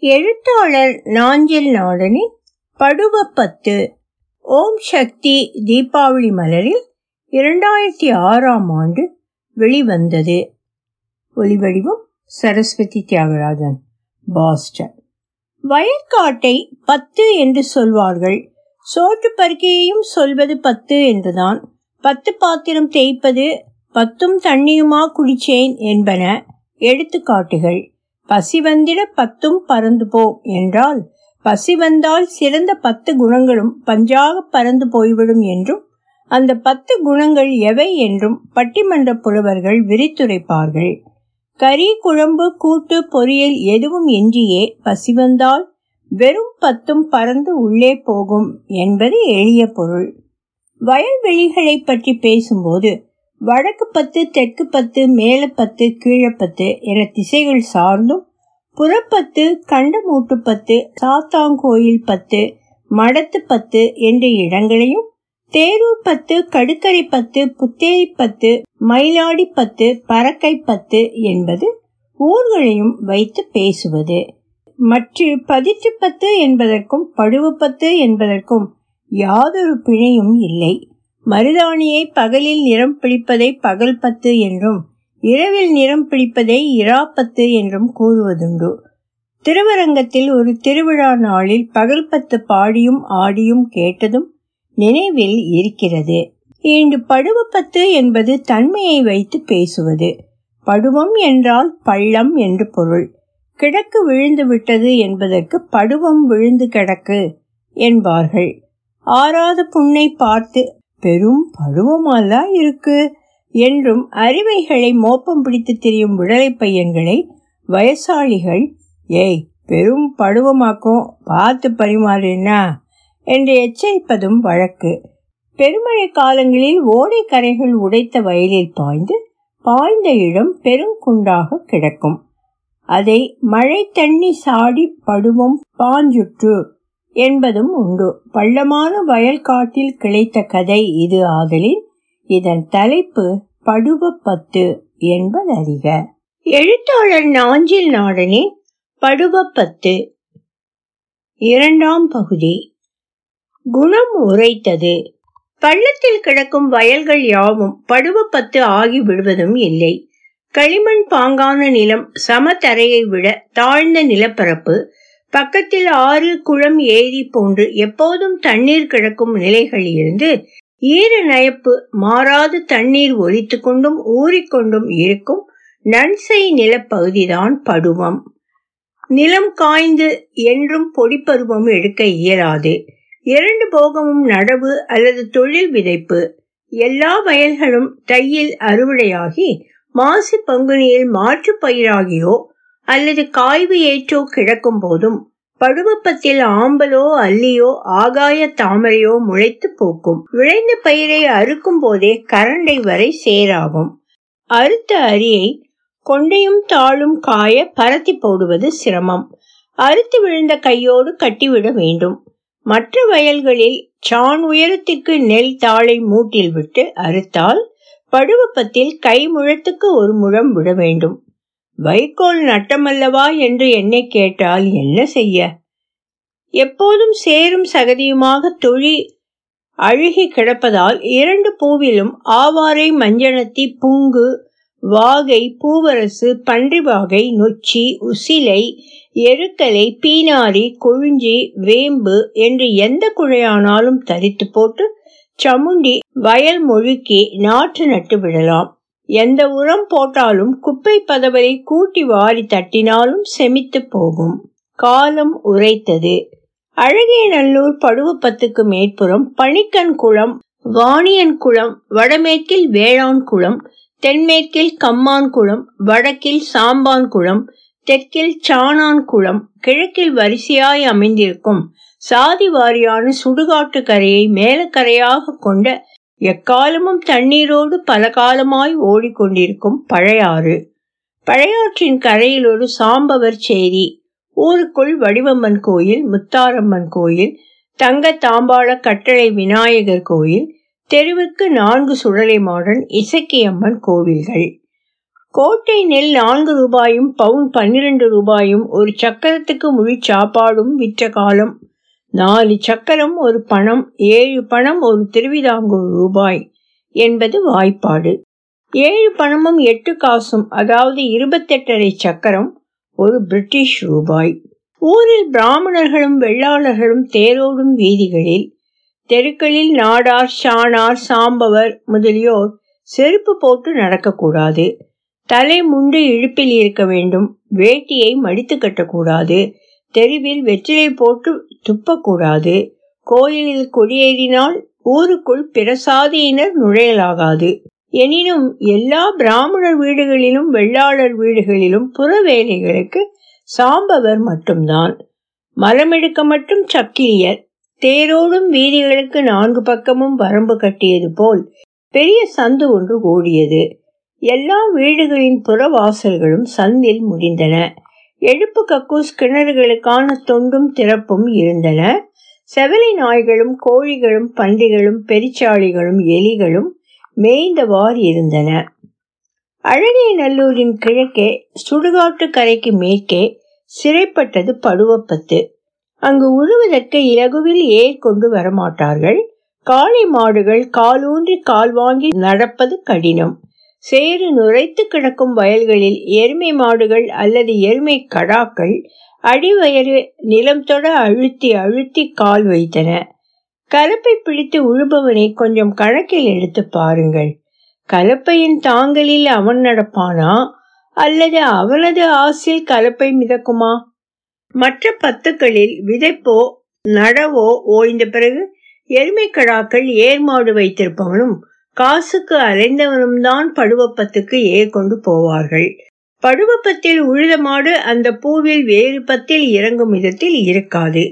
எழுத்தாளர் நாஞ்சில் நாடனின் படுவப்பத்து ஓம் சக்தி தீபாவளி மலரில் இரண்டாயிரத்தி ஆறாம் ஆண்டு வெளிவந்தது. ஒலிவடிவம் சரஸ்வதி தியாகராஜன் பாஸ்டன். வயற்காட்டை பத்து என்று சொல்வார்கள். சோற்று பருக்கையையும் சொல்வது பத்து என்றுதான். பத்து பாத்திரம் தேய்ப்பது பத்தும் தண்ணியுமா குடிச்சேன் என்பன எடுத்துக்காட்டுகள். பசி வந்திட பத்தும் பறந்து போ என்றால் பசி வந்தால் சிறந்த பத்து குணங்களும் பஞ்சாக பறந்து போய்விடும் என்றும் அந்த பத்து குணங்கள் எவை என்றும் பட்டிமன்ற புலவர்கள் விரித்துரைப்பார்கள். கறி குழம்பு கூட்டு பொரியல் எதுவும் எஞ்சியே பசி வந்தால் வெறும் பத்தும் பறந்து உள்ளே போகும் என்பது எளிய பொருள். வயல்வெளிகளை பற்றி பேசும்போது வடக்கு பத்து தெற்கு பத்து மேல பத்து கீழப்பத்து என திசைகள் சார்ந்தும் புறப்பத்து கண்டமூட்டு பத்து சாத்தாங்கோயில் பத்து மடத்து பத்து என்ற இடங்களையும் தேரூர் பத்து கடுக்கரை பத்து புத்தேரி பத்து மயிலாடி பத்து பறக்கை பத்து என்பது ஊர்களையும் வைத்து பேசுவது. மற்ற பதிற்று பத்து என்பதற்கும் படுவப்பத்து என்பதற்கும் யாதொரு பிழையும் இல்லை. மருதாணியை பகலில் நிறம் பிடிப்பதை பகல் பத்து என்றும் இரவில் நிறம் பிடிப்பதை இராப்பத்து என்றும் கூறுவதுண்டு. திருவரங்கத்தில் ஒரு திருவிழா நாளில் பகல் பத்து பாடியும் ஆடியும் கேட்டதும் நினைவில் இருக்கிறது. இன்று படுவப்பத்து என்பது தன்மையை வைத்து பேசுவது. படுவம் என்றால் பள்ளம் என்று பொருள். கிழக்கு விழுந்து விட்டது என்பதற்கு படுவம் விழுந்து கிடக்கு என்பார்கள். ஆறாத புண்ணை பார்த்து பெரும் பருவமாதான் இருக்கு. என்றும் அறிவைகளை மோப்பம் பிடித்து திரியும் விடலை பையன்களை வயசாளிகள் ஏய் பெரும் பருவமாக்கும் பார்த்து பரிமாறுனா என்று எச்சரிப்பதும் வழக்கு. பெருமழை காலங்களில் ஓடை கரைகள் உடைத்த வயலில் பாய்ந்து பாய்ந்த இடம் பெருங்குண்டாக கிடக்கும். அதை மழை தண்ணி சாடி படுவம் பாஞ்சுற்று. என்பதும் உண்டு. பள்ளமான வயல் காட்டில் கிளைத்த கதை இது ஆதலின். இதன் தலைப்பு படுவப்பத்து என்பதறிக. எழுத்தாளர் நாஞ்சில் நாடனின் படுவப்பத்து. இரண்டாம் பகுதி. குணம் உரைத்தது. பள்ளத்தில் கிடக்கும் வயல்கள் யாவும் படுவப்பத்து ஆகி விடுவதும் இல்லை. களிமண் பாங்கான நிலம் சமதரையை விட தாழ்ந்த நிலப்பரப்பு பக்கத்தில் ஆறு குளம் ஏரி போன்று எப்போதும் தண்ணீர் கிடக்கும் நிலைகள் இருந்து ஈர நயப்பு மாறாது தண்ணீர் ஒலித்து கொண்டும் ஊறிக்கொண்டும் இருக்கும் நன்சை நிலப்பகுதிதான் படுவம். நிலம் காய்ந்து என்றும் பொடிப்பருவம் எடுக்க இயலாது. இரண்டு போகமும் நடவு அல்லது தொழில் விதைப்பு. எல்லா வயல்களும் தையில் அறுவடையாகி மாசி பங்குனியில் மாற்று பயிராகியோ அல்லது காய்வு ஏற்றோ கிழக்கும் போதும் படுவப்பத்தில் ஆம்பலோ அல்லியோ ஆகாய தாமரையோ முளைத்து போக்கும். விளைந்த பயிரை அறுக்கும் போதே கரண்டை வரை சேராகும். அறுத்த அரியை கொண்டையும் தாளும் காய பரத்தி போடுவது சிரமம். அறுத்து விழுந்த கையோடு கட்டிவிட வேண்டும். மற்ற வயல்களில் சான் உயரத்திற்கு நெல் தாளை மூட்டில் விட்டு அறுத்தால் படுவப்பத்தில் கை முழத்துக்கு ஒரு முழம் விட வேண்டும். வைக்கோல் நட்டமல்லவா என்று என்னை கேட்டால் என்ன செய்ய? எப்போதும் சேரும் சகதியுமாக தொழி அழுகி கிடப்பதால் இரண்டு பூவிலும் ஆவாரை மஞ்சனத்தி பூங்கு வாகை பூவரசு பன்றிவாகை நொச்சி உசிலை எருக்கலை பீனாரி கொழுஞ்சி வேம்பு என்று எந்த குழையானாலும் தரித்து போட்டு சமுண்டி வயல் மொழுக்கி நாற்று நட்டு விடலாம். எந்த உரம் போட்டாலும் குப்பை பதவரை கூட்டி வாரி தட்டினாலும் செமித்து போகும். காலம் உரைத்தது. அழகியநல்லூர் படுவப்பத்துக்கு மேற்புறம் பணிக்கன் குளம் வாணியன் குளம் வடமேற்கில் வேளாண் குளம் தென்மேற்கில் கம்மான் குளம் வடக்கில் சாம்பான் குளம் தெற்கில் சாணான் குளம் கிழக்கில் வரிசையாய் அமைந்திருக்கும் சாதி வாரியான சுடுகாட்டு கரையை மேலக்கரையாக கொண்ட எக்காலமும் தண்ணீரோடு பல காலமாய் ஓடிக்கொண்டிருக்கும் பழையாறு. பழையாற்றின் கரையில் ஒரு சாம்பவர் சேரி ஊருக்குள் வடிவம்மன் கோயில் முத்தாரம்மன் கோயில் தங்க தாம்பாள கட்டளை விநாயகர் கோயில் தெருவுக்கு நான்கு சுடலை மாடன் இசக்கியம்மன் கோவில்கள். கோட்டை நெல் நான்கு ரூபாயும் பவுன் பன்னிரண்டு ரூபாயும் ஒரு சக்கரத்துக்கு முழு சாப்பாடும் விற்ற காலம் நாலு சக்கரம் ஒரு பணம் ஏழு பணம் ஒரு திருவிதாங்கூர் ரூபாய் என்பது வாய்ப்பாடு. ஏழு பணமும் எட்டு காசும் அதாவது இருபத்தெட்டரை சக்கரம் ஒரு பிரிட்டிஷ் ரூபாய். ஊரில் பிராமணர்களும் வெள்ளாளர்களும் தேரோடும் வீதிகளில் தெருக்களில் நாடார் ஷானார் சாம்பவர் முதலியோர் செருப்பு போட்டு நடக்கக்கூடாது. தலை முண்டு இழுப்பில் இருக்க வேண்டும். வேட்டியை மடித்து கட்டக்கூடாது. தெருவில் வெற்றிலை போட்டு துப்பக்கூடாது. கோயிலில் கொடியேறினால் ஊருக்குள் பிரசாதியினர் நுழையலாகாது. எனினும் எல்லா பிராமணர் வீடுகளிலும் வெள்ளாளர் வீடுகளிலும் புற வேலைகளுக்கு சாம்பவர் மட்டும்தான். மலமெடுக்க மட்டும் சக்கிலியர். தேரோடும் வீதிகளுக்கு நான்கு பக்கமும் வரம்பு கட்டியது போல் பெரிய சந்து ஒன்று ஓடியது எல்லா வீடுகளின் புற வாசல்களும் சந்தில் முடிந்தன. எழுப்பு கக்கூஸ் கிணறுகளுக்கான தொண்டும் திறப்பும் இருந்தன. செவலை நாய்களும் கோழிகளும் பன்றிகளும் பெரிச்சாளிகளும் எலிகளும் மேய்ந்தவாறு இருந்தன. அழகிய நல்லூரின் கிழக்கே சுடுகாட்டு கரைக்கு மேற்கே சிறைப்பட்டது படுவப்பத்து. அங்கு உழுவதற்கு இலகுவில் ஏர் கொண்டு வரமாட்டார்கள். காளை மாடுகள் காலூன்றி கால் வாங்கி நடப்பது கடினம். சேறு நுரைத்து கிடக்கும் வயல்களில் எருமை மாடுகள் அல்லது எருமை கடாக்கள் அடிவயறு நிலம் தொட அழுத்தி அழுத்தி கால் வைத்தன. கலப்பை பிடித்து உழுபவனை கொஞ்சம் கணக்கில் எடுத்து பாருங்கள். கலப்பையின் தாங்கலில் அவன் நடப்பானா? அல்லது அவனது ஆசில் கலப்பை மிதக்குமா? மற்ற பத்துக்களில் விதைப்போ நடவோ ஓய்ந்த பிறகு எருமைக்கடாக்கள் ஏர்மாடு வைத்திருப்பவனும் காசுக்கு அலைந்தவனும் தான் படுவப்பத்துக்கு ஏ கொண்டு போவார்கள். படுவப்பத்தில் உழுத மாடு அந்த பூவில் வேறு பத்தில் இறங்கும் விதத்தில் இருக்காது.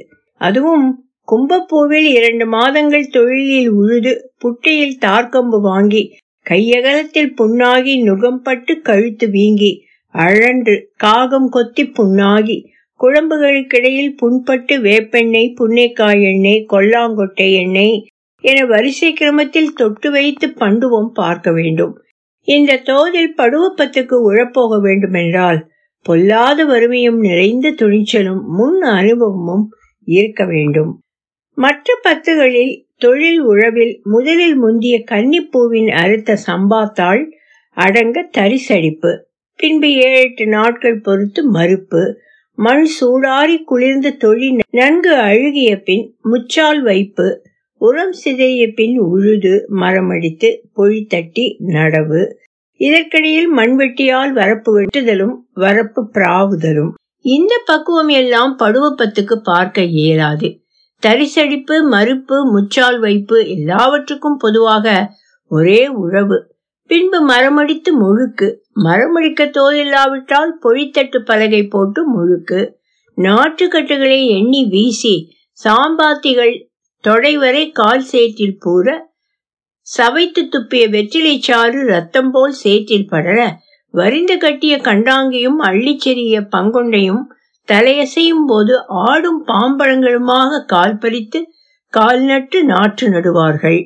அதுவும் கும்பப்பூவில் இரண்டு மாதங்கள் தொழிலில் உழுது புட்டியில் தார்க்கம்பு வாங்கி கையகலத்தில் புண்ணாகி நுகம்பட்டு கழுத்து வீங்கி அழன்று காகம் கொத்தி புண்ணாகி குழம்புகளுக்கிடையில் புண்பட்டு வேப்பெண்ணெய் புன்னைக்காய் எண்ணெய் கொல்லாங்கொட்டை எண்ணெய் என வரிசை கிரமத்தில் தொட்டு வைத்து பண்டுவம் பார்க்க வேண்டும். இந்த தோதில் படுவப்பத்துக்கு உழப்போக வேண்டுமென்றால் பொல்லாத வறுமையும் நிறைந்த துணிச்சலும் முன் அனுபவமும் இருக்க வேண்டும். மற்ற பத்துகளில் தொழில் உழவில் முதலில் முந்திய கன்னிப்பூவின் அறுத்த சம்பாத்தாள் அடங்க தரிசடிப்பு பின்பு ஏழு எட்டு நாட்கள் பொறுத்து மறுப்பு மண் சூடாரி குளிர்ந்த தொழில் நன்கு அழுகிய பின் முச்சால் வைப்பு உரம் சிதைய பின் உழுது மரமடித்து பொழித்தட்டி நடவு. இதற்கிடையில் மண்வெட்டியால் வரப்பு வெட்டுதலும் வரப்பு பிராவுதலும். இந்த பக்குவம் எல்லாம் படுவப்பத்துக்கு பார்க்க இயலாது. தரிசடிப்பு மறுப்பு முச்சால் வைப்பு எல்லாவற்றுக்கும் பொதுவாக ஒரே உழவு. பின்பு மரமடித்து முழுக்கு. மரமடிக்க தோதில்லாவிட்டால் பொழித்தட்டு பலகை போட்டு முழுக்கு. நாற்றுக்கட்டுகளை எண்ணி வீசி சாம்பாத்திகள் தொடைவரை கால் சேற்றில் பூர சவைத்து துப்பிய வெற்றிலை சாறு ரத்தம் போல் சேற்றில் படர வரிந்து கட்டிய கண்டாங்கியும் அள்ளிச்செறிய பங்கொண்டையும் தலையசையும் போது ஆடும் பாம்பழங்களுமாக கால் பறித்து கால் நட்டு நாற்று நடுவார்கள்.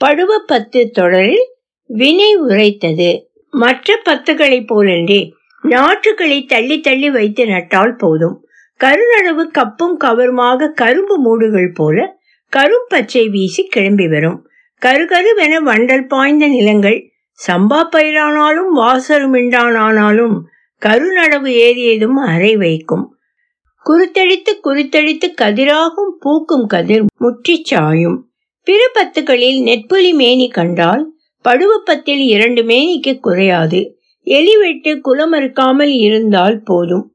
படுவ பத்து தொடரில் வினை உரைத்தது. மற்ற பத்துகளைப் போலன்றே நாற்றுகளை தள்ளி தள்ளி வைத்து நட்டால் போதும். கருநடவு கப்பும் கவருமாக கரும்பு மூடுகள் போல கரும்பச்சை வீசி கிளம்பி வரும். கருகருவென வண்டல் பாய்ந்த நிலங்கள் சம்பா பயிரானாலும் வாசருமிண்டானாலும் கருநடவு ஏறியதும் அறை வைக்கும். குருத்தடித்து குருத்தடித்து கதிராகும் பூக்கும் கதிர் முற்றி சாயும். பிற பத்துகளில் நெற்புலி மேனி கண்டால் படுவப்பத்தில் இரண்டு மேனிக்கு குறையாது. எலி வெட்டு குலமறுக்காமல் இருந்தால் போதும்.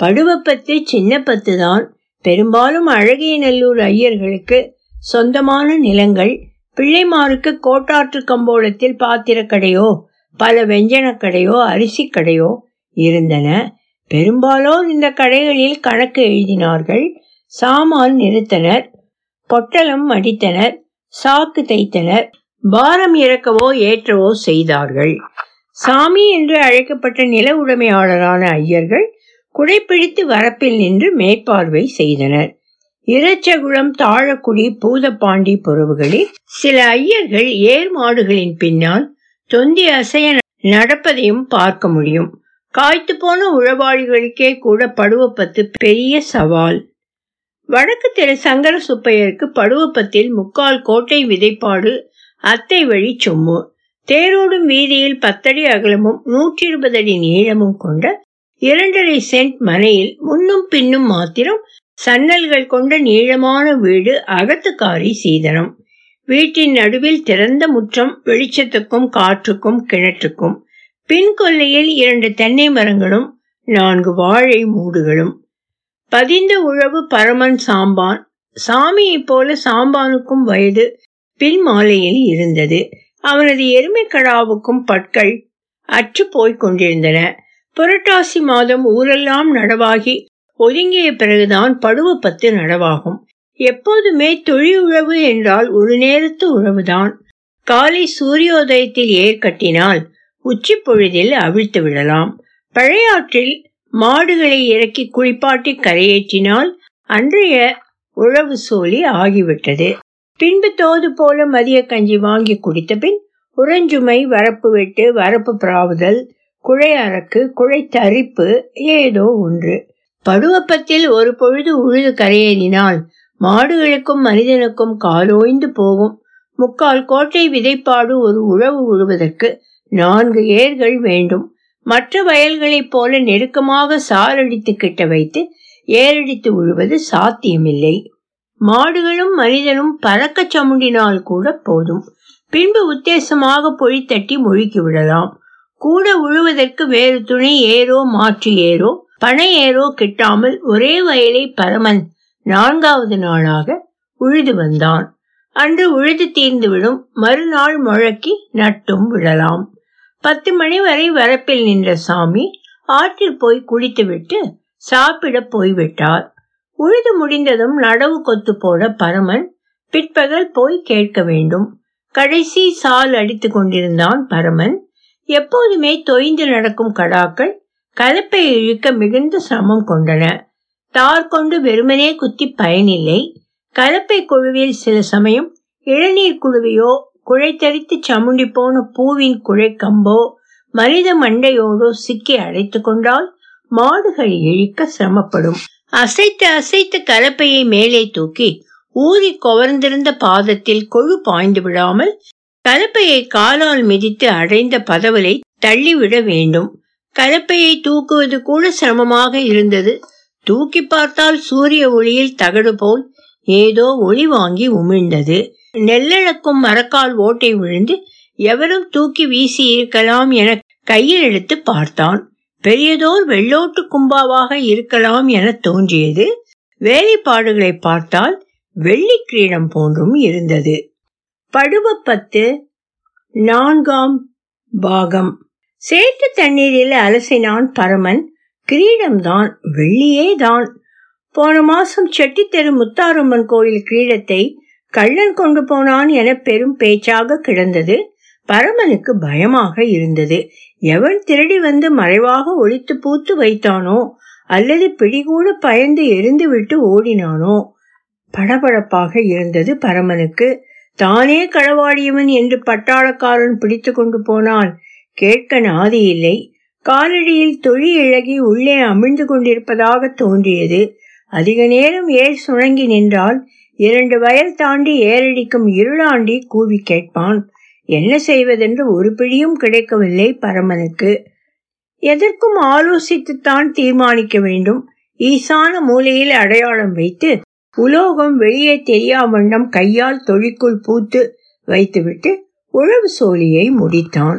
படுவப்பத்து சின்ன பத்து தான் பெரும்பாலும் அழகிய நல்லூர் ஐயர்களுக்கு சொந்தமான நிலங்கள் பிள்ளைமாருக்கு கோட்டாற்று கம்போளத்தில் பாத்திரக்கடையோ பல வெஞ்சனக்கடையோ அரிசி கடையோ இருந்தன. பெரும்பாலோர் இந்த கடைகளில் கணக்கு எழுதினார்கள். சாமான் நிறுத்தனர் பொட்டலம் அடித்தனர் சாக்கு தைத்தனர் பாரம் இறக்கவோ ஏற்றவோ செய்தார்கள். சாமி என்று அழைக்கப்பட்ட நில உடைமையாளரான ஐயர்கள் குழைப்பிழித்து வரப்பில் நின்று மேற்பார்வை செய்தனர். இரச்சகுளம் தாழக்குடி பூதப்பாண்டி புறவுகளில் சில ஐயர்கள் ஏர் மாடுகளின் பின்னால் தொந்தி அசைய நடப்பதையும் பார்க்க முடியும். காய்த்து போன உழவாளிகளுக்கே கூட படுவப்பத்து பெரிய சவால். வடக்கு திரு சங்கர சுப்பையருக்கு படுவப்பத்தில் முக்கால் கோட்டை விதைப்பாடு அத்தை வழி சொம்மு. தேரோடும் வீதியில் பத்தடி அகலமும் நூற்றி இருபது அடி நீளமும் கொண்ட இரண்டரை சென்ட் மனையில் முன்னும் பின்னும் மாத்திரம் சன்னல்கள் கொண்ட நீளமான வீடு அகத்துக்காரி சீதனம். வீட்டின் நடுவில் திறந்த முற்றம் வெளிச்சத்துக்கும் காற்றுக்கும் கிணற்றுக்கும். பின் கொல்லையில் இரண்டு தென்னை மரங்களும் நான்கு வாழை மூடுகளும். பதிந்த உழவு பரமன் சாம்பான். சாமியைப் போல சாம்பானுக்கும் வயது பின் மாலையில் இருந்தது. அவனது எருமைக்கடாவுக்கும் பற்கள் அற்று போய்க் கொண்டிருந்தன. புரட்டாசி மாதம் ஊரெல்லாம் நடவாகி ஒதுங்கிய பிறகுதான் பத்து நடவாகும். எப்போதுமே தொழில் உழவு என்றால் ஒரு நேரத்து உழவுதான். காலை சூரியோதயத்தில் ஏற்கட்டினால் உச்சி பொழுதில் அவிழ்த்து விடலாம். பழையாற்றில் மாடுகளை இறக்கி குளிப்பாட்டி கரையேற்றினால் அன்றைய உழவு சோழி ஆகிவிட்டது. பின்பு தோது போல மதிய கஞ்சி வாங்கி குடித்த பின் உறஞ்சுமை வரப்பு வெட்டு வரப்பு பிராவுதல் குழை அரக்கு குழை தரிப்பு ஏதோ ஒன்று. படுவப்பத்தில் ஒரு பொழுது உழுது கரையேறினால் மாடுகளுக்கும் மனிதனுக்கும் காலோய்ந்து போகும். முக்கால் கோட்டை விதைப்பாடு ஒரு உழவு உழுவதற்கு நான்கு ஏர்கள் வேண்டும். மற்ற வயல்களைப் போல நெருக்கமாக சாரடித்து கிட்ட வைத்து ஏரடித்து உழுவது சாத்தியமில்லை. மாடுகளும் மனிதனும் பறக்க சமுண்டினால் கூட போதும். பின்பு உத்தேசமாக பொழித்தட்டி முழுக்கி விடலாம். கூட உழுவதற்கு வேறு துணை ஏரோ மாற்று ஏரோ பனை ஏரோ கிட்டாமல் ஒரே வயலை பரமன் நான்காவது நாளாக உழுது வந்தான். அன்று உழுது தீர்ந்துவிடும் மறுநாள் முழக்கி நட்டும் விடலாம். பத்து மணி வரை வரப்பில் நின்ற சாமி ஆற்றில் போய் குளித்துவிட்டு சாப்பிட போய்விட்டார். உழுது முடிந்ததும் நடவு கொத்து போட பரமன் பிற்பகல் போய் கேட்க வேண்டும். கடைசி சால் அடித்து கொண்டிருந்தான் பரமன். எப்போதுமே தொய்ந்து நடக்கும் கடாக்கள் கலப்பை இழுக்க மிகுந்த சிரமம் கொண்டன. தார் கொண்டு வெறுமனே குத்தி பயனில்லை. கலப்பை குழுவில் சில சமயம் இளநீர் குழுவையோ குழைத்தரித்து சமுண்டி போன பூவின் குழைக்கம்போ மனித மண்டையோடோ சிக்கி அடைத்து கொண்டால் மாடுகள் இழிக்க சிரமப்படும். அசைத்து அசைத்து கலப்பையை மேலே தூக்கி ஊறி கொவர்ந்திருந்த பாதத்தில் கொழு பாய்ந்து விடாமல் கலப்பையை காலால் மிதித்து அடைந்த பதவலை தள்ளிவிட வேண்டும். கலப்பையை தூக்குவது கூட சிரமமாக இருந்தது. தூக்கி பார்த்தால் சூரிய ஒளியில் தகடு போல் ஏதோ ஒளி வாங்கி உமிழ்ந்தது. நெல்லழக்கும் மரக்கால் ஓட்டை விழுந்து எவரும் தூக்கி வீசி இருக்கலாம் என கையில் எடுத்து பார்த்தான். பெரியதோர் வெள்ளோட்டு கும்பாவாக இருக்கலாம் என தோன்றியது. வேலைப்பாடுகளை பார்த்தால் வெள்ளி கிரீடம் போன்றும் இருந்தது. படுவப்பத்து நான்காம் பாகம். சேற்று தண்ணீரில் அலசினான் பரமன் கிரீடம்தான் வெள்ளியே தான் போன மாசம் செட்டித்தெரு முத்தாரம்மன் கோயில் கிரீடத்தை கள்ளன் கொண்டு போனான் என பெரும் பேச்சாக கிடந்தது. பரமனுக்கு பயமாக இருந்தது. எவன் திருடி வந்து மறைவாக ஒழித்து பூத்து வைத்தானோ அல்லது பிடிகூட பயந்து எரிந்து விட்டு ஓடினானோ படபடப்பாக இருந்தது பரமனுக்கு. தானே களவாடியவன் என்று பட்டாளக்காரன் பிடித்து கொண்டு போனால் கேட்க நாதி இல்லை காலடியில் தொழி இழகி உள்ளே அமிழ்ந்து கொண்டிருப்பதாக தோன்றியது. அதிக நேரம் ஏர் சுணங்கி நின்றால் இரண்டு வயல் தாண்டி ஏரடிக்கும் இருளாண்டி கூவி கேட்பான். என்ன செய்வதென்று ஒரு பிடியும் கிடைக்கவில்லை பரமனுக்கு. எதற்கும் ஆலோசித்துத்தான் தீர்மானிக்க வேண்டும். ஈசான மூலையில் அடையாளம் வைத்து உலோகம் வெளியே தெரியா வண்ணம் கையால் தொழிக்குள் பூத்து வைத்துவிட்டு உழவு சோழியை முடித்தான்.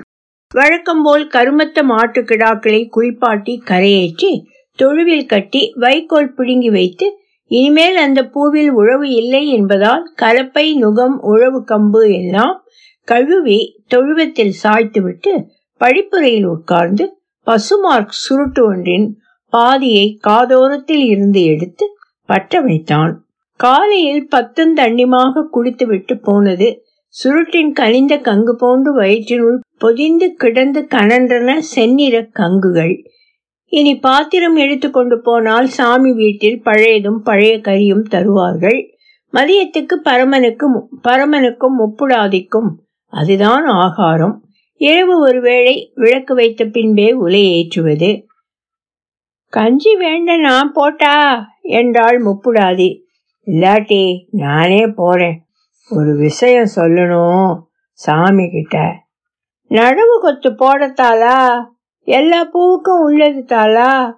வழக்கம்போல் கருமத்த மாட்டு கிடாக்களை குளிப்பாட்டி கரையேற்றி தொழுவில் கட்டி வைக்கோல் பிடுங்கி வைத்து இனிமேல் அந்த பூவில் உழவு இல்லை என்பதால் கலப்பை நுகம் உழவு கம்பு எல்லாம் கழுவி தொழுவத்தில் சாய்த்துவிட்டு படிப்புறையில் உட்கார்ந்து பசுமார்க் சுருட்டு ஒன்றின் பாதியை காதோரத்தில் இருந்து எடுத்து பற்ற வைத்தான். காலையில் பத்தும் தண்ணிமாக குடித்துவிட்டு போனது. சுருட்டின் கனிந்த கங்கு போன்று வயிற்றினுள் பொதிந்து கிடந்து கனன்றன செந்நிற கங்குகள். இனி பாத்திரம் எடுத்துக்கொண்டு போனால் சாமி வீட்டில் பழையதும் பழைய கறியும் தருவார்கள். மதியத்துக்கு பரமனுக்கும் பரமனுக்கும் முப்புடாதிக்கும் அதுதான் ஆகாரம். இரவு ஒருவேளை விளக்கு வைத்த பின்பே உலை ஏற்றுவது. கஞ்சி வேண்ட நான் போட்டா? என்றாள் முப்புடாதி. இல்லாட்டி நானே போறேன். ஒரு விஷயம் சொல்லணும் சாமி கிட்ட நடவு கொத்து போடத்தாளா? எல்லா பூவுக்கும் உள்ளது தாளா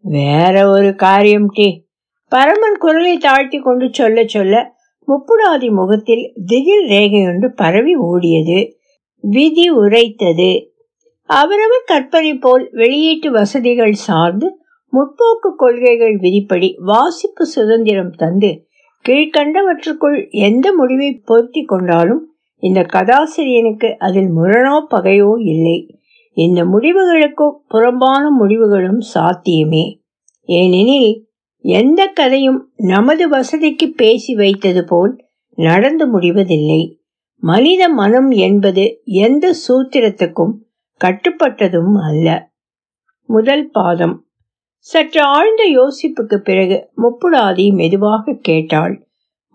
வேற ஒரு காரியம் டி. பரமன் குரலை தாழ்த்தி கொண்டு சொல்ல சொல்ல முப்புடாதி முகத்தில் திகில் ரேகையொன்று பரவி ஓடியது. விதி உரைத்தது. அவரவர் கற்பனை போல் வெளியீட்டு வசதிகள் சார்ந்து முற்போக்கு கொள்கைகள் விதிப்படி வாசிப்பு சுதந்திரம் தந்து கீழ்கண்டவற்றுக்குள் எந்த முடிவை பொருத்தி கொண்டாலும் இந்த கதாசிரியனுக்கு அதில் முரணோ பகையோ இல்லை. இந்த முடிவுகளுக்கும் புறம்பான முடிவுகளும் சாத்தியமே. ஏனெனில் எந்த கதையும் நமது வசதிக்கு பேசி வைத்தது போல் நடந்து முடிவதில்லை. மனித மனம் என்பது எந்த சூத்திரத்துக்கும் கட்டுப்பட்டதும் அல்ல. முதல் பாதம். சற்று ஆழ்ந்த யோசிப்புக்கு பிறகு முப்புடாதி மெதுவாக கேட்டாள்.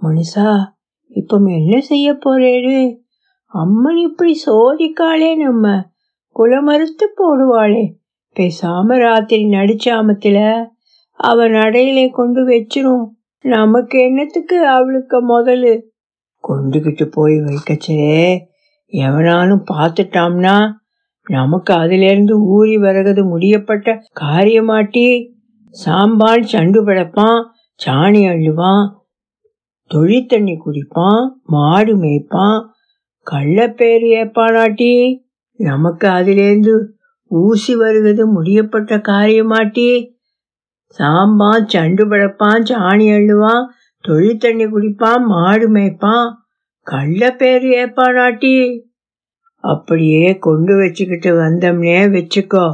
மனுஷா இப்போ என்ன செய்ய போறேரு? அம்மன் இப்படி சோதிக்காளே நம்ம. குலமறுத்து போடுவாளே. பேசாம ராத்திரி நடிச்சாமத்துல அவ நடையிலே கொண்டு வச்சிரும். நமக்கு என்னத்துக்கு அவளுக்கு முதலு? கொண்டுகிட்டு போய் வைக்கச்சே. எவனாலும் பார்த்துட்டாம்னா நமக்கு அதிலிருந்து ஊறி வரகது முடியப்பட்ட காரியமாட்டி சாம்பான் சண்டு படைப்பான் சாணி அள்ளுவான் தொழித்தண்ணி குடிப்பான் மாடு மேய்ப்பான் கள்ளப்பேர் ஏப்பானாட்டி நமக்கு அதிலேருந்து ஊசி வருவது முடியப்பட்ட காரியமாட்டி சாம்பான் சண்டு படைப்பான் சாணி அள்ளுவான் தொழித்தண்ணி குடிப்பான் மாடு மேய்ப்பான் கள்ளப்பேர் ஏப்பானாட்டி அப்படியே கொண்டு வச்சுக்கிட்டு வந்தோம்னே வச்சுக்கோ.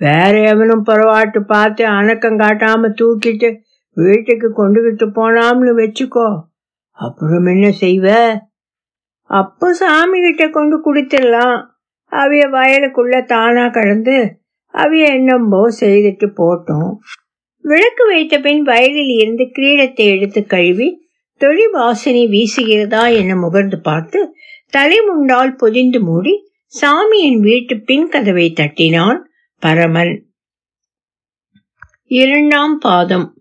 வேற எவனும் பரவாட்டு பார்த்து அணக்கம் காட்டாம தூக்கிட்டு வீட்டுக்கு கொண்டுகிட்டு போனாம்னு வச்சுக்கோ. அப்புறம் என்ன செய்வ? அப்போ சாமி கிட்ட கொண்டு குடுத்துடலாம் அவைய வயலுக்குள்ள தானா கடந்து அவைய என்னம்போ செய்துட்டு போட்டோம். விளக்கு வைத்த பின் வயலில் இருந்து கிரீடத்தை எடுத்து கழுவி தொழில் வாசனை வீசுகிறதா என முகர்ந்து பார்த்து தலைமுண்டால் பொதிந்து மூடி சாமியின் வீட்டு பின் கதவை தட்டினான் பரமன். இரண்டாம் பாதம்.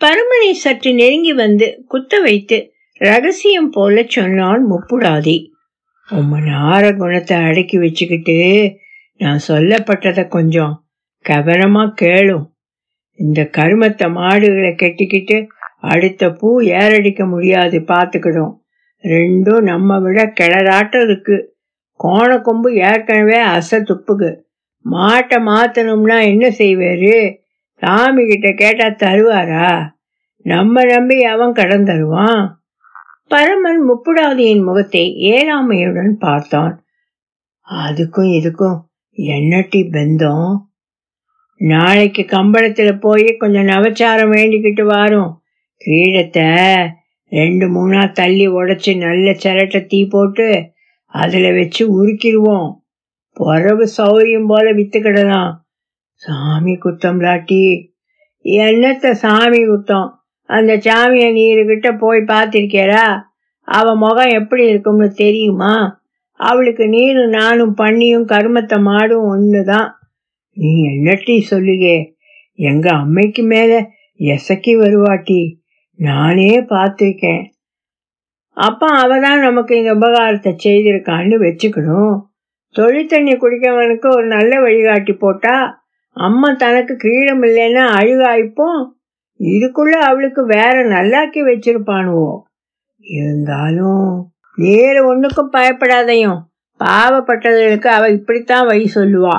பரமனை சற்று நெருங்கி வந்து குத்த வைத்து ரகசியம் போல சொன்னான் முப்புடாதி. உம்ம நார குணத்தை அடக்கி வச்சுக்கிட்டு நான் சொல்லப்பட்டதை கொஞ்சம் கவனமா கேளும் இந்த கருமத்தை மாடுகளை கெட்டிக்கிட்டு அடுத்த பூ ஏறடிக்க முடியாது பார்த்துக்கிடும். ரெண்டும் நம்ம விட கிளறாட்டம் இருக்கு. கோண கொம்பு ஏற்கனவே அச துப்புக்கு மாட்டை மாத்தணும்னா என்ன செய்வாரு? சாமி கிட்ட கேட்டா தருவாரா? நம்ம நம்பி அவன் கடன் தருவான். பரமன் முப்புடாதியின் முகத்தை ஏழாமையுடன் பார்த்தான். அதுக்கும் இதுக்கும் என்னட்டி பெந்தம்? நாளைக்கு கம்பளத்துல போய் கொஞ்சம் நவச்சாரம் வேண்டிக்கிட்டு வாரும். கிரீடத்தை ரெண்டு மூணா தள்ளி உடைச்சி நல்ல சிரட்டை தீ போட்டு அதில் வச்சு உருக்கிடுவோம். பொறவு சௌரியம் போல வித்துக்கிடலாம். சாமி குத்தம் லாட்டி என்னத்த சாமி குத்தம்? அந்த சாமியை நீருக்கிட்ட போய் பார்த்திருக்கேரா அவ முகம் எப்படி இருக்கும்னு தெரியுமா? அவளுக்கு நீரும் நானும் பண்ணியும் கருமத்தை மாடும் ஒன்று தான் நீ என்னட்டி சொல்லுகே? எங்க அம்மைக்கு மேல எசக்கி வருவாட்டி. நானே பார்த்துருக்கேன். அப்பா அவ தான் நமக்கு இந்த உபகாரத்தை செய்திருக்கான்னு வச்சுக்கணும். தொழிற்தண்ணி குடிக்கவனுக்கு ஒரு நல்ல வழிகாட்டி போட்டா அம்மா தனக்கு கிரீடம் இல்லைன்னா அழுகாய்ப்போம். இதுக்குள்ள அவளுக்கு வேற நல்லாக்கி வச்சிருப்பானுவோ. இருந்தாலும் வேற ஒண்ணுக்கும் பயப்படாதையும் பாவப்பட்டவர்களுக்கு அவ இப்படித்தான் வழி சொல்லுவா.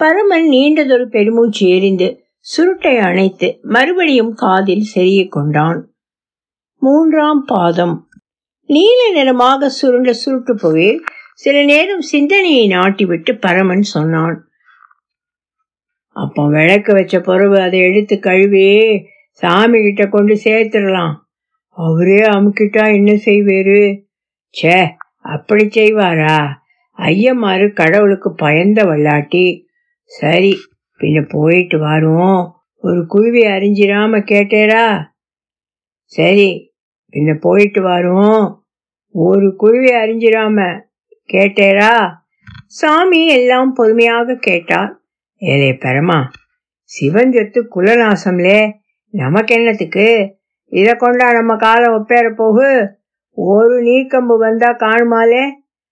பரமன் நீண்டதொரு பெருமூச்சு எரிந்து சுருட்டை அணைத்து மறுபடியும் காதில் செறிய கொண்டான். மூன்றாம் பாதம். நீல நிறமாக சுருண்ட சுருட்டு புகையில் சில நேரம் சிந்தனையை நாட்டிவிட்டு பரமன் சொன்னான். அப்போ விளக்கு வச்ச பொறவு அதை எடுத்து கழுவி சாமி கிட்ட கொண்டு சேர்த்துடலாம். அவரே அமுக்கிட்டா என்ன செய்வாரு? ச்சே அப்படி செய்வாரா? ஐயமாரு கடவுளுக்கு பயந்த வல்லாட்டி. சரி பின்ன போயிட்டு வருவோம். ஒரு குருவி அறிஞ்சிராம கேட்டேரா? சரி பின்ன போயிட்டு வருவோம். ஒரு குருவி அறிஞ்சிராம கேட்டேரா? சாமி எல்லாம் பொறுமையாக கேட்டார். ஏலே பெறமா சிவன் சொத்து குலநாசம்லே நமக்கு என்னத்துக்கு? இதை கொண்டா நம்ம காலம் ஒப்பேற போகு. ஒரு நீக்கம்பு வந்தா காணுமாலே?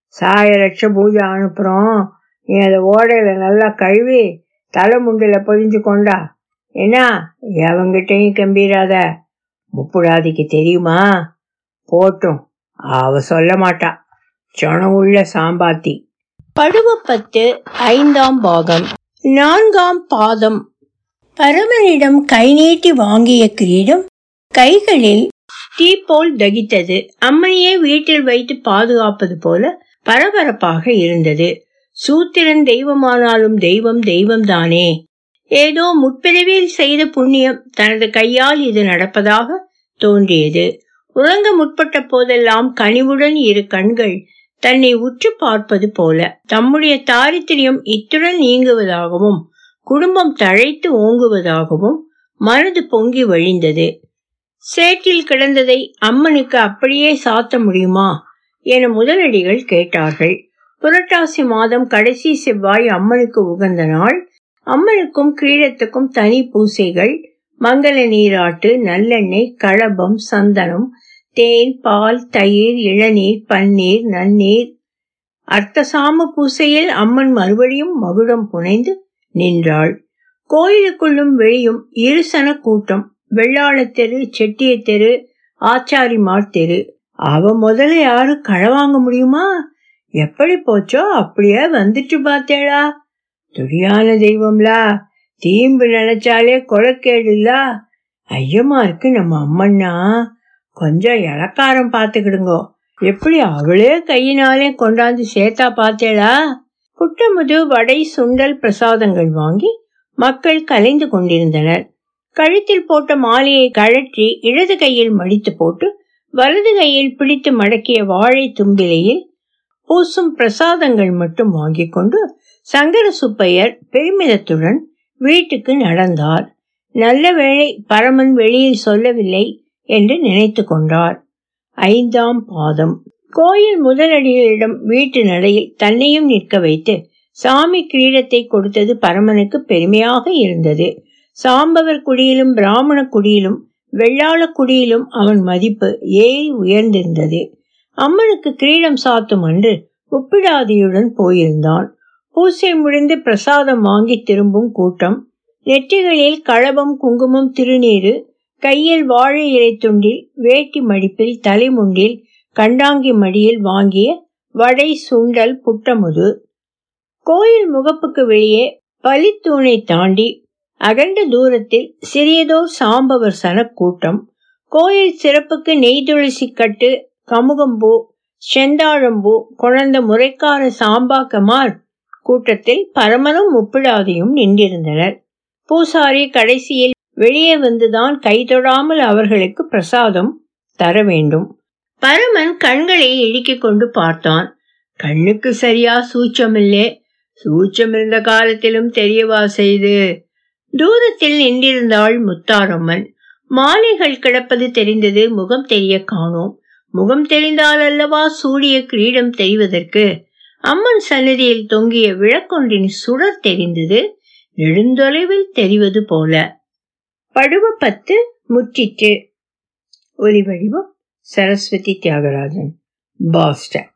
சாய லட்சம் பூஜை அனுப்புறோம். நீ அதை ஓடையில நல்லா கழுவி தலை முண்டில பொதிஞ்சு கொண்டா? என்ன எவங்கிட்டையும் கம்பீராத. முப்புடாதிக்கு தெரியுமா? போட்டும். அவ சொல்ல மாட்டா. சொணம் உள்ள சாம்பாத்தி. படுவப்பத்து ஐந்தாம் பாகம். நான்காம் பாதம். பரமனிடம் கை நீட்டி வாங்கிய கிரீடம் கைகளில் தீ போல் தகித்தது. அம்மனையே வீட்டில் வைத்து பாதுகாப்பது போல பரபரப்பாக இருந்தது. சூத்திரன் தெய்வமானாலும் தெய்வம் தெய்வம் தானே ஏதோ முற்பிறவியில் செய்த புண்ணியம் தனது கையால் இது நடப்பதாக தோன்றியது. உறங்க முற்பட்ட போதெல்லாம் கனிவுடன் இரு கண்கள் தன்னை உற்று பார்ப்பது போல தம்முடைய தாரித்திரியம் இத்துடன் நீங்குவதாகவும் குடும்பம் தழைத்து ஓங்குவதாகவும் மனது பொங்கி வழிந்தது. சேற்றில் கிடந்ததை அம்மனுக்கு அப்படியே சாத்த முடியுமா? என முதலடிகள் கேட்டார்கள். புரட்டாசி மாதம் கடைசி செவ்வாய் அம்மனுக்கு உகந்த நாள். அம்மனுக்கும் கிரீடத்துக்கும் தனி பூசைகள் மங்கள நீராட்டு நல்லெண்ணெய் களபம் சந்தனம் தேன் பால் தயிர் இளநீர் பன்னீர் நன்னீர். அர்த்தசாம பூசையில் அம்மன் மறுபடியும் மகுடம் புனைந்து நின்றாள். கோயிலுக்குள்ளும் வெளியும் இருசன கூட்டம் வெள்ளாளத்தெரு செட்டிய தெரு ஆச்சாரிமார் தெரு. அவ முதல்ல யாரும் களை வாங்க முடியுமா? எப்படி போச்சோ அப்படியே வந்துட்டு பார்த்தேடா. துடியான தெய்வம்லா தீம்பு நினைச்சாலே கொலக்கேடுலா ஐயமா இருக்கு நம்ம அம்மன்னா கொஞ்சம் இலக்காரம் பார்த்துக்கிடுங்கோ. எப்படி அவளே கையினாலே கொண்டாந்து சேர்த்தா பார்த்தேளா புட்டமுது வடை சுண்டல் பிரசாதங்கள் வாங்கி மக்கள் கலைந்து கொண்டிருந்தனர். கழுத்தில் போட்ட மாலையை கழற்றி இடது கையில் மடித்து போட்டு வலது கையில் பிடித்து மடக்கிய வாழை தும்பிலையில் பூசும் பிரசாதங்கள் மட்டும் வாங்கிக் கொண்டு சங்கர சுப்பையர் பெருமிதத்துடன் வீட்டுக்கு நடந்தார். நல்ல வேளை பரமன் வெளியில் சொல்லவில்லை என்று நினைத்து கொண்டார். ஐந்தாம் பாதம். கோயில் முதலடிகளிடம் வீட்டு நடையில் தன்னையும் நிற்க வைத்து சாமி கிரீடத்தை கொடுத்தது பரமனுக்கு பெருமையாக இருந்தது. சாம்பவர் குடியிலும் பிராமண குடியிலும் வெள்ளாள குடியிலும் அவன் மதிப்பு ஏறி உயர்ந்திருந்தது. அம்மனுக்கு கிரீடம் சாத்தும் அன்று ஒப்பிடாதியுடன் போயிருந்தான். பூசை முடிந்து பிரசாதம் வாங்கி திரும்பும் கூட்டம். நெற்றிகளில் களபம் குங்குமம் திருநீரு கையில் வாழை இலை துண்டில் வேட்டி மடிப்பில் தலைமுண்டில் கண்டாங்கி மடியில் வாங்கிய வடை சுண்டல் புட்டமுது. கோயில் முகப்புக்கு வெளியே பலித்தூணை தாண்டி அகண்ட தூரத்தில் சிறியதோ சாம்பவர் சன கூட்டம். கோயில் சிறப்புக்கு நெய் துளசி கட்டு கமுகம்பூ செந்தாழம்பூ குழந்த முறைக்கார சாம்பாக்கமார் கூட்டத்தில் பரமனும் முப்பிடாதையும் நின்றிருந்தனர். பூசாரி கடைசியில் வெளியே வந்துதான் கைதொடாமல் அவர்களுக்கு பிரசாதம் தர வேண்டும். பரமன் கண்களை இடுக்கிக் கொண்டு பார்த்தான். கண்ணுக்கு சரியா சூச்சமில்லே. சூச்சம் இருந்த காலத்திலும் தெரியவா செய்து. தூரத்தில் நின்றிருந்தாள் முத்தாரம்மன். மாலைகள் கிடப்பது தெரிந்தது முகம் தெரிய காணோம். முகம் தெரிந்தால் அல்லவா சூரிய கிரீடம் தெரிவதற்கு? அம்மன் சன்னதியில் தொங்கிய விளக்கொன்றின் சுடர் தெரிந்தது நெடுந்தொலைவில் தெரிவது போல. படுவ பத்து முற்றிற்று. ஒலி வடிவம் சரஸ்வதி தியாகராஜன் பாஸ்டன்.